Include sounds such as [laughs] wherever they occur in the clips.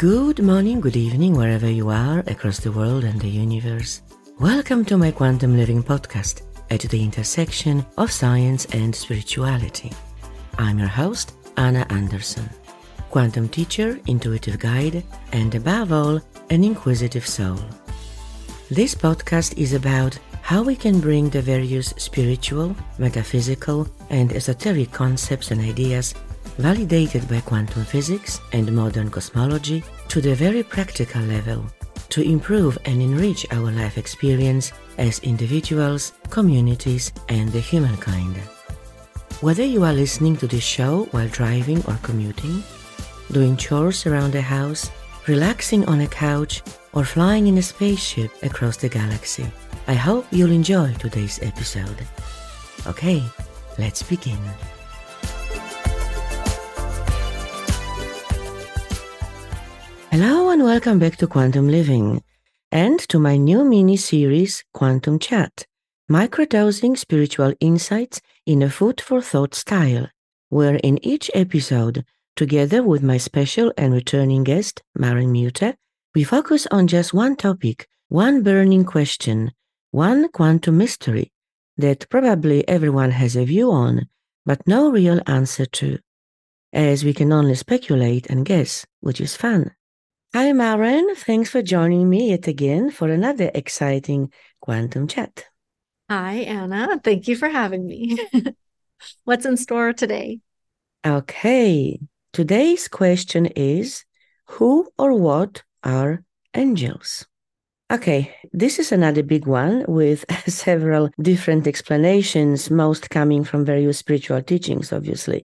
Good morning, good evening, wherever you are across the world and the universe. Welcome to my Quantum Living podcast at the intersection of science and spirituality. I'm your host, Anna Anderson, quantum teacher, intuitive guide, and above all, an inquisitive soul. This podcast is about how we can bring the various spiritual, metaphysical, and esoteric concepts and ideas validated by quantum physics and modern cosmology to the very practical level to improve and enrich our life experience as individuals, communities, and the humankind. Whether you are listening to this show while driving or commuting, doing chores around the house, relaxing on a couch, or flying in a spaceship across the galaxy, I hope you'll enjoy today's episode. Okay, let's begin. Hello and welcome back to Quantum Living and to my new mini series, Quantum Chat Microdosing Spiritual Insights in a Food for Thought style, where in each episode, together with my special and returning guest, Maren Muter, we focus on just one topic, one burning question, one quantum mystery that probably everyone has a view on, but no real answer to, as we can only speculate and guess, which is fun. Hi, Maren. Thanks for joining me yet again for another exciting quantum chat. Hi, Anna. Thank you for having me. [laughs] What's in store today? Okay. Today's question is Who or what are angels? Okay, this is another big one with [laughs] several different explanations, most coming from various spiritual teachings, obviously.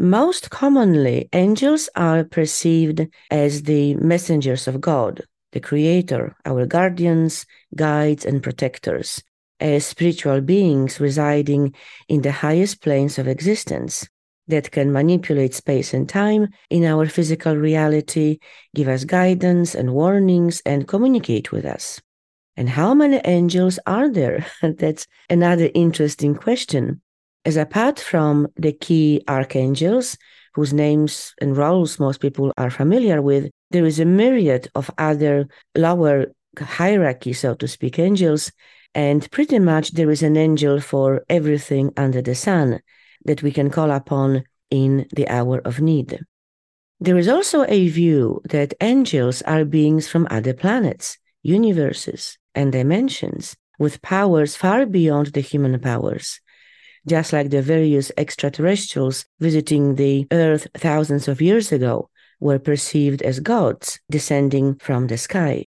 Most commonly, angels are perceived as the messengers of God, the Creator, our guardians, guides, and protectors, as spiritual beings residing in the highest planes of existence that can manipulate space and time in our physical reality, give us guidance and warnings, and communicate with us. And how many angels are there? [laughs] That's another interesting question as apart from the key archangels, whose names and roles most people are familiar with, there is a myriad of other lower hierarchy, so to speak, angels. And pretty much there is an angel for everything under the sun that we can call upon in the hour of need. There is also a view that angels are beings from other planets, universes, and dimensions with powers far beyond the human powers just like the various extraterrestrials visiting the Earth thousands of years ago were perceived as gods descending from the sky.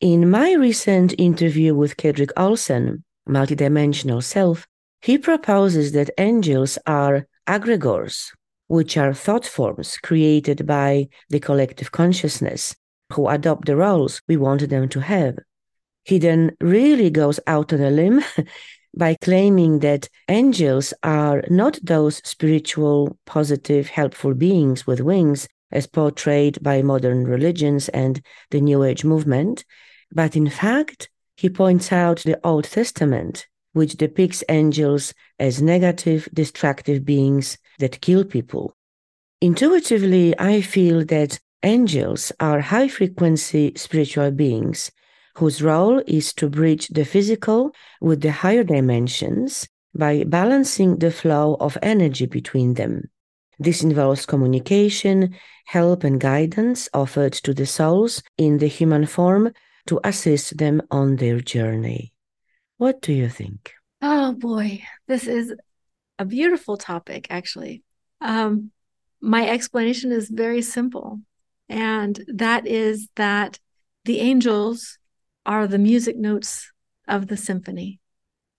In my recent interview with Kedrick Olsen, multidimensional self, he proposes that angels are egregores, which are thought forms created by the collective consciousness who adopt the roles we want them to have. He then really goes out on a limb [laughs] by claiming that angels are not those spiritual, positive, helpful beings with wings as portrayed by modern religions and the New Age movement, but in fact, he points out the Old Testament, which depicts angels as negative, destructive beings that kill people. Intuitively, I feel that angels are high frequency spiritual beings whose role is to bridge the physical with the higher dimensions by balancing the flow of energy between them. This involves communication, help, and guidance offered to the souls in the human form to assist them on their journey. What do you think? Oh boy, this is a beautiful topic, actually. Um, my explanation is very simple, and that is that the angels are the music notes of the symphony.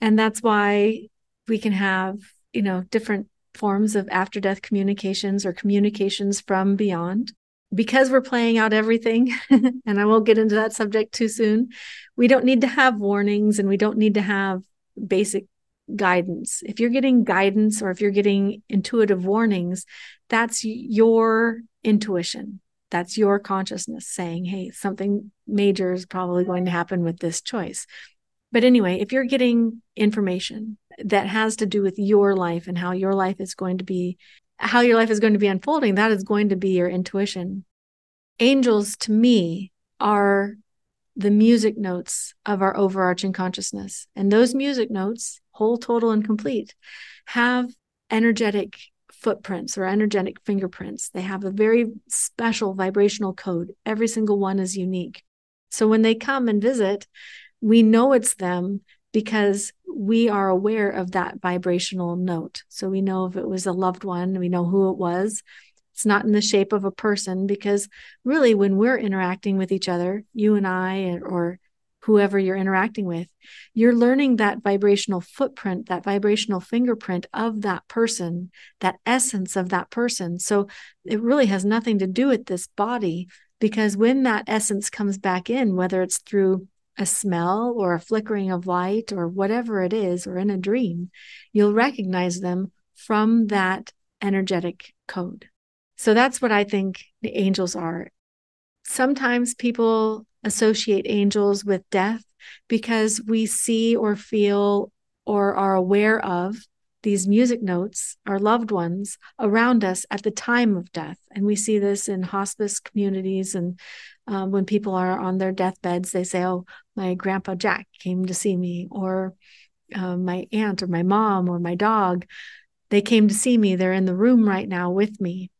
And that's why we can have, you know, different forms of after death communications or communications from beyond. Because we're playing out everything, [laughs] and I won't get into that subject too soon, we don't need to have warnings and we don't need to have basic guidance. If you're getting guidance or if you're getting intuitive warnings, that's your intuition that's your consciousness saying, hey, something major is probably going to happen with this choice. But anyway, if you're getting information that has to do with your life and how your life is going to be, how your life is going to be unfolding, that is going to be your intuition. angels to me are the music notes of our overarching consciousness. And those music notes, whole, total, and complete, have energetic footprints or energetic fingerprints. They have a very special vibrational code. Every single one is unique. So when they come and visit, we know it's them because we are aware of that vibrational note. So we know if it was a loved one, we know who it was. It's not in the shape of a person because really, when we're interacting with each other, you and I, or whoever you're interacting with, you're learning that vibrational footprint, that vibrational fingerprint of that person, that essence of that person. So it really has nothing to do with this body because when that essence comes back in, whether it's through a smell or a flickering of light or whatever it is, or in a dream, you'll recognize them from that energetic code. So that's what I think the angels are. Sometimes people associate angels with death because we see or feel or are aware of these music notes, our loved ones around us at the time of death. And we see this in hospice communities. And um, when people are on their deathbeds, they say, Oh, my grandpa Jack came to see me, or uh, my aunt, or my mom, or my dog. They came to see me. They're in the room right now with me.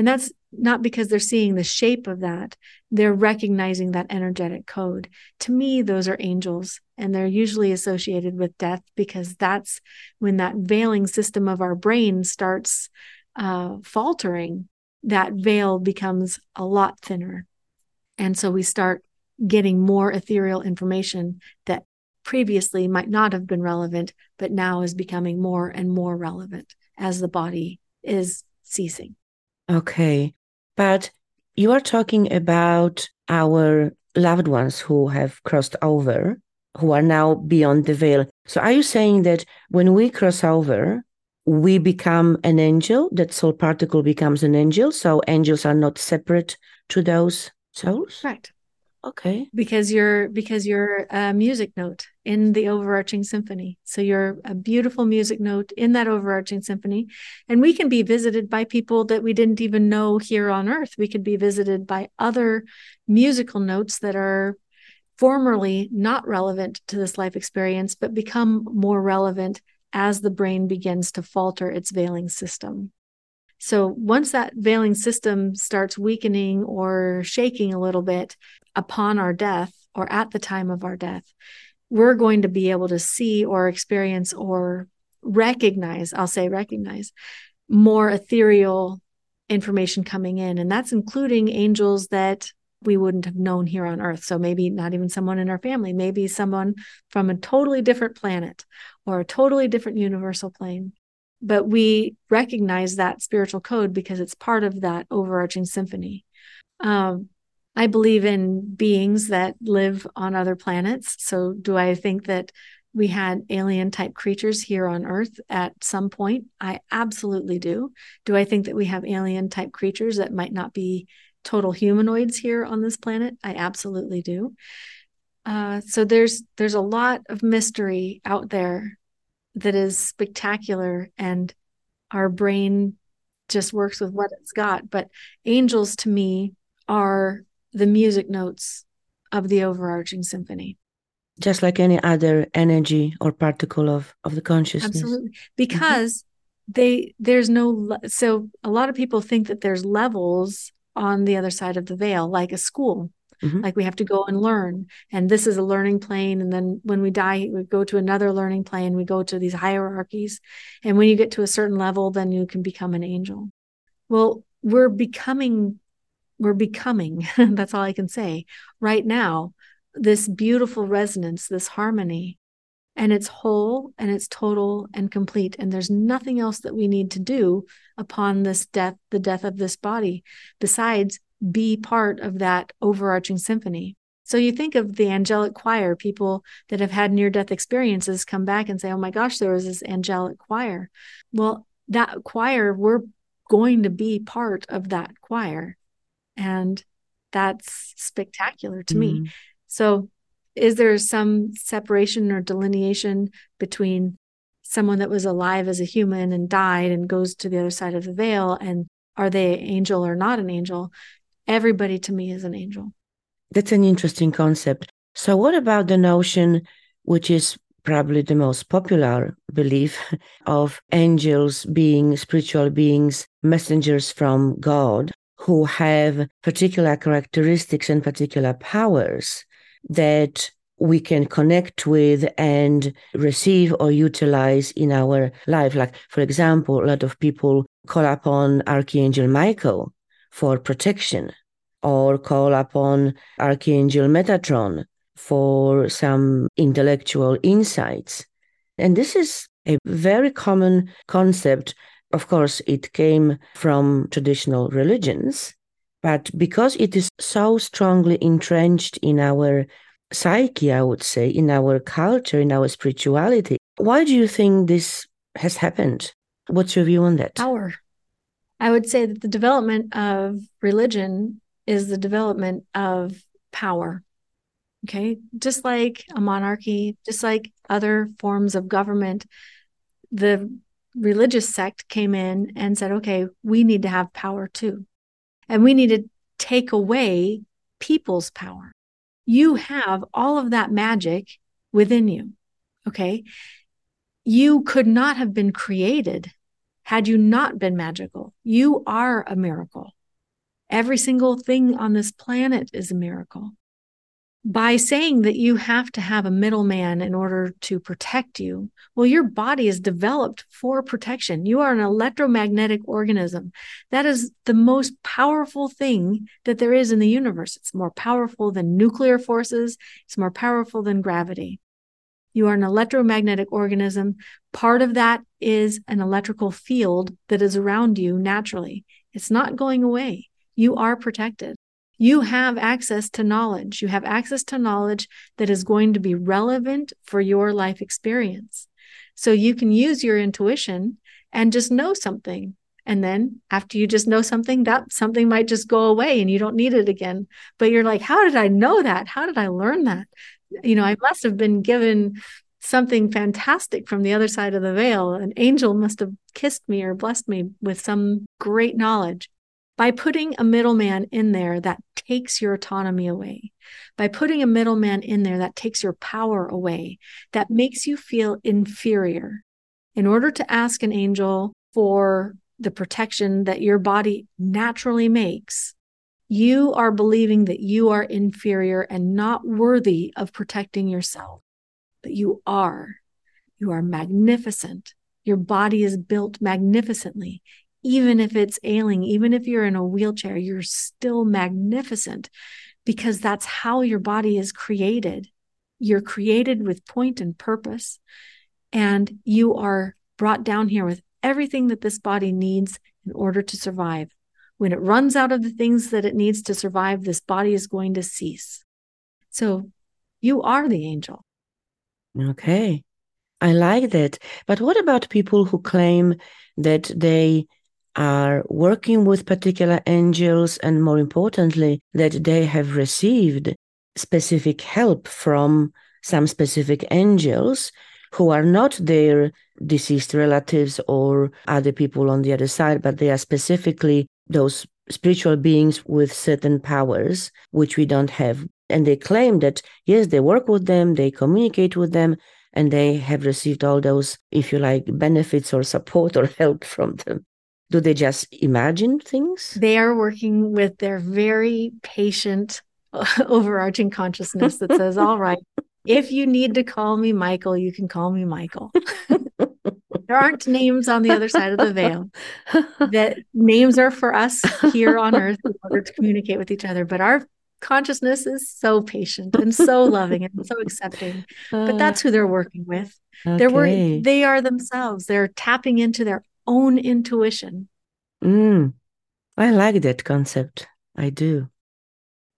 And that's not because they're seeing the shape of that, they're recognizing that energetic code. To me, those are angels, and they're usually associated with death because that's when that veiling system of our brain starts uh, faltering. That veil becomes a lot thinner. And so we start getting more ethereal information that previously might not have been relevant, but now is becoming more and more relevant as the body is ceasing. Okay. But you are talking about our loved ones who have crossed over, who are now beyond the veil. So are you saying that when we cross over, we become an angel, that soul particle becomes an angel? So angels are not separate to those souls? Right. Okay. Because you're because you're a music note in the overarching symphony. So you're a beautiful music note in that overarching symphony. And we can be visited by people that we didn't even know here on earth. We could be visited by other musical notes that are formerly not relevant to this life experience, but become more relevant as the brain begins to falter its veiling system. So once that veiling system starts weakening or shaking a little bit upon our death or at the time of our death, we're going to be able to see or experience or recognize, I'll say recognize, more ethereal information coming in. And that's including angels that we wouldn't have known here on earth. So maybe not even someone in our family, maybe someone from a totally different planet or a totally different universal plane but we recognize that spiritual code because it's part of that overarching symphony. Um, I believe in beings that live on other planets. So, do I think that we had alien type creatures here on Earth at some point? I absolutely do. Do I think that we have alien type creatures that might not be total humanoids here on this planet? I absolutely do. Uh, so there's there's a lot of mystery out there that is spectacular and our brain just works with what it's got. But angels to me are the music notes of the overarching symphony. Just like any other energy or particle of of the consciousness. Absolutely. Because mm-hmm. they there's no so a lot of people think that there's levels on the other side of the veil like a school Mm-hmm. Like we have to go and learn. And this is a learning plane. And then when we die, we go to another learning plane. We go to these hierarchies. And when you get to a certain level, then you can become an angel. Well, we're becoming, we're becoming, [laughs] that's all I can say right now, this beautiful resonance, this harmony. And it's whole and it's total and complete. And there's nothing else that we need to do upon this death, the death of this body, besides be part of that overarching symphony. So you think of the angelic choir, people that have had near death experiences come back and say, oh my gosh, there was this angelic choir. Well, that choir, we're going to be part of that choir. And that's spectacular to mm-hmm. me. So, is there some separation or delineation between someone that was alive as a human and died and goes to the other side of the veil and are they angel or not an angel Everybody to me is an angel. That's an interesting concept. So, what about the notion, which is probably the most popular belief [laughs] of angels being spiritual beings, messengers from God, who have particular characteristics and particular powers that we can connect with and receive or utilize in our life. Like, for example, a lot of people call upon Archangel Michael for protection or call upon Archangel Metatron for some intellectual insights. And this is a very common concept. Of course, it came from traditional religions, but because it is so strongly entrenched in our psyche, I would say, in our culture, in our spirituality, why do you think this has happened? What's your view on that? Power. I would say that the development of religion is the development of power. Okay. Just like a monarchy, just like other forms of government, the religious sect came in and said, okay, we need to have power too. And we need to take away people's power. You have all of that magic within you. Okay. You could not have been created had you not been magical. You are a miracle. Every single thing on this planet is a miracle by saying that you have to have a middleman in order to protect you, well, your body is developed for protection. You are an electromagnetic organism. That is the most powerful thing that there is in the universe. It's more powerful than nuclear forces, it's more powerful than gravity. You are an electromagnetic organism. Part of that is an electrical field that is around you naturally. It's not going away. You are protected you have access to knowledge. You have access to knowledge that is going to be relevant for your life experience. So you can use your intuition and just know something. And then after you just know something, that something might just go away and you don't need it again. But you're like, how did I know that? How did I learn that? You know, I must have been given something fantastic from the other side of the veil. An angel must have kissed me or blessed me with some great knowledge by putting a middleman in there that takes your autonomy away, by putting a middleman in there that takes your power away, that makes you feel inferior. In order to ask an angel for the protection that your body naturally makes, you are believing that you are inferior and not worthy of protecting yourself. But you are. You are magnificent. Your body is built magnificently even if it's ailing, even if you're in a wheelchair, you're still magnificent because that's how your body is created. You're created with point and purpose, and you are brought down here with everything that this body needs in order to survive. When it runs out of the things that it needs to survive, this body is going to cease. So you are the angel. Okay. I like that. But what about people who claim that they are working with particular angels, and more importantly, that they have received specific help from some specific angels who are not their deceased relatives or other people on the other side, but they are specifically those spiritual beings with certain powers, which we don't have. And they claim that, yes, they work with them, they communicate with them, and they have received all those, if you like, benefits or support or [laughs] help from them. Do they just imagine things? They are working with their very patient, [laughs] overarching consciousness that says, all right, if you need to call me Michael, you can call me Michael. [laughs] there aren't names on the other side of the veil. That names are for us here on earth in order to communicate with each other. But our consciousness is so patient and so loving and so accepting. But that's who they're working with. Okay. They're working, they are themselves. They're tapping into their own intuition. Mm, I like that concept. I do.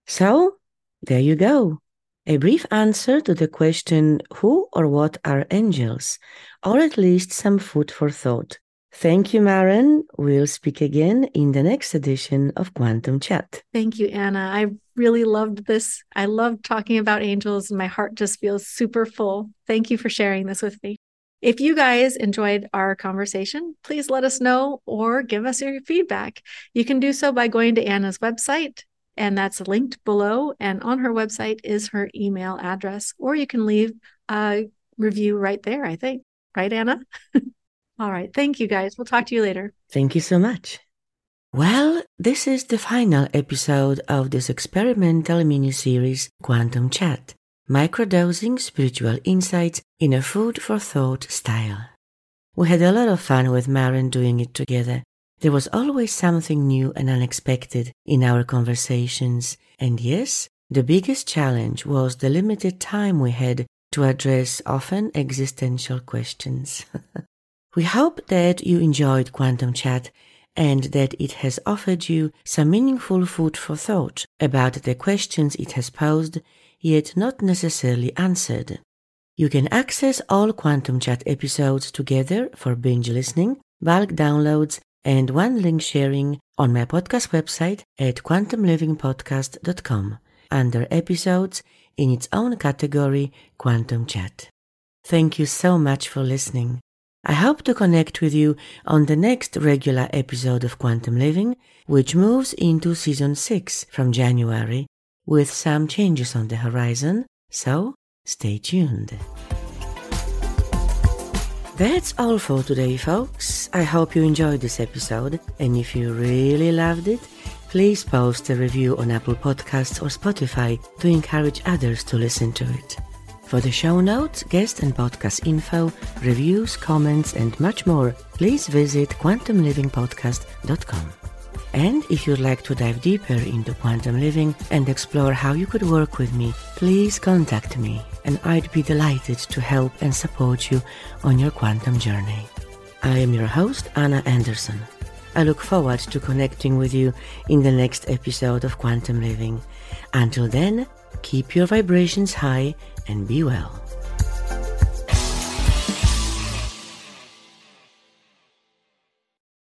So, there you go. A brief answer to the question who or what are angels, or at least some food for thought. Thank you, Maren. We'll speak again in the next edition of Quantum Chat. Thank you, Anna. I really loved this. I loved talking about angels, and my heart just feels super full. Thank you for sharing this with me. If you guys enjoyed our conversation, please let us know or give us your feedback. You can do so by going to Anna's website, and that's linked below. And on her website is her email address, or you can leave a review right there, I think. Right, Anna? [laughs] All right. Thank you, guys. We'll talk to you later. Thank you so much. Well, this is the final episode of this experimental mini-series Quantum Chat, microdosing spiritual insights in a food for thought style. We had a lot of fun with Maren doing it together. There was always something new and unexpected in our conversations, and yes, the biggest challenge was the limited time we had to address often existential questions. [laughs] we hope that you enjoyed Quantum Chat and that it has offered you some meaningful food for thought about the questions it has posed, yet not necessarily answered. You can access all Quantum Chat episodes together for binge listening, bulk downloads, and one link sharing on my podcast website at quantumlivingpodcast.com under episodes in its own category, Quantum Chat. Thank you so much for listening. I hope to connect with you on the next regular episode of Quantum Living, which moves into season 6 from January, with some changes on the horizon, so stay tuned. That's all for today, folks. I hope you enjoyed this episode, and if you really loved it, please post a review on Apple Podcasts or Spotify to encourage others to listen to it. For the show notes, guest and podcast info, reviews, comments, and much more, please visit quantumlivingpodcast.com. And if you'd like to dive deeper into quantum living and explore how you could work with me, please contact me, and I'd be delighted to help and support you on your quantum journey. I am your host, Anna Anderson. I look forward to connecting with you in the next episode of Quantum Living. Until then, keep your vibrations high and be well.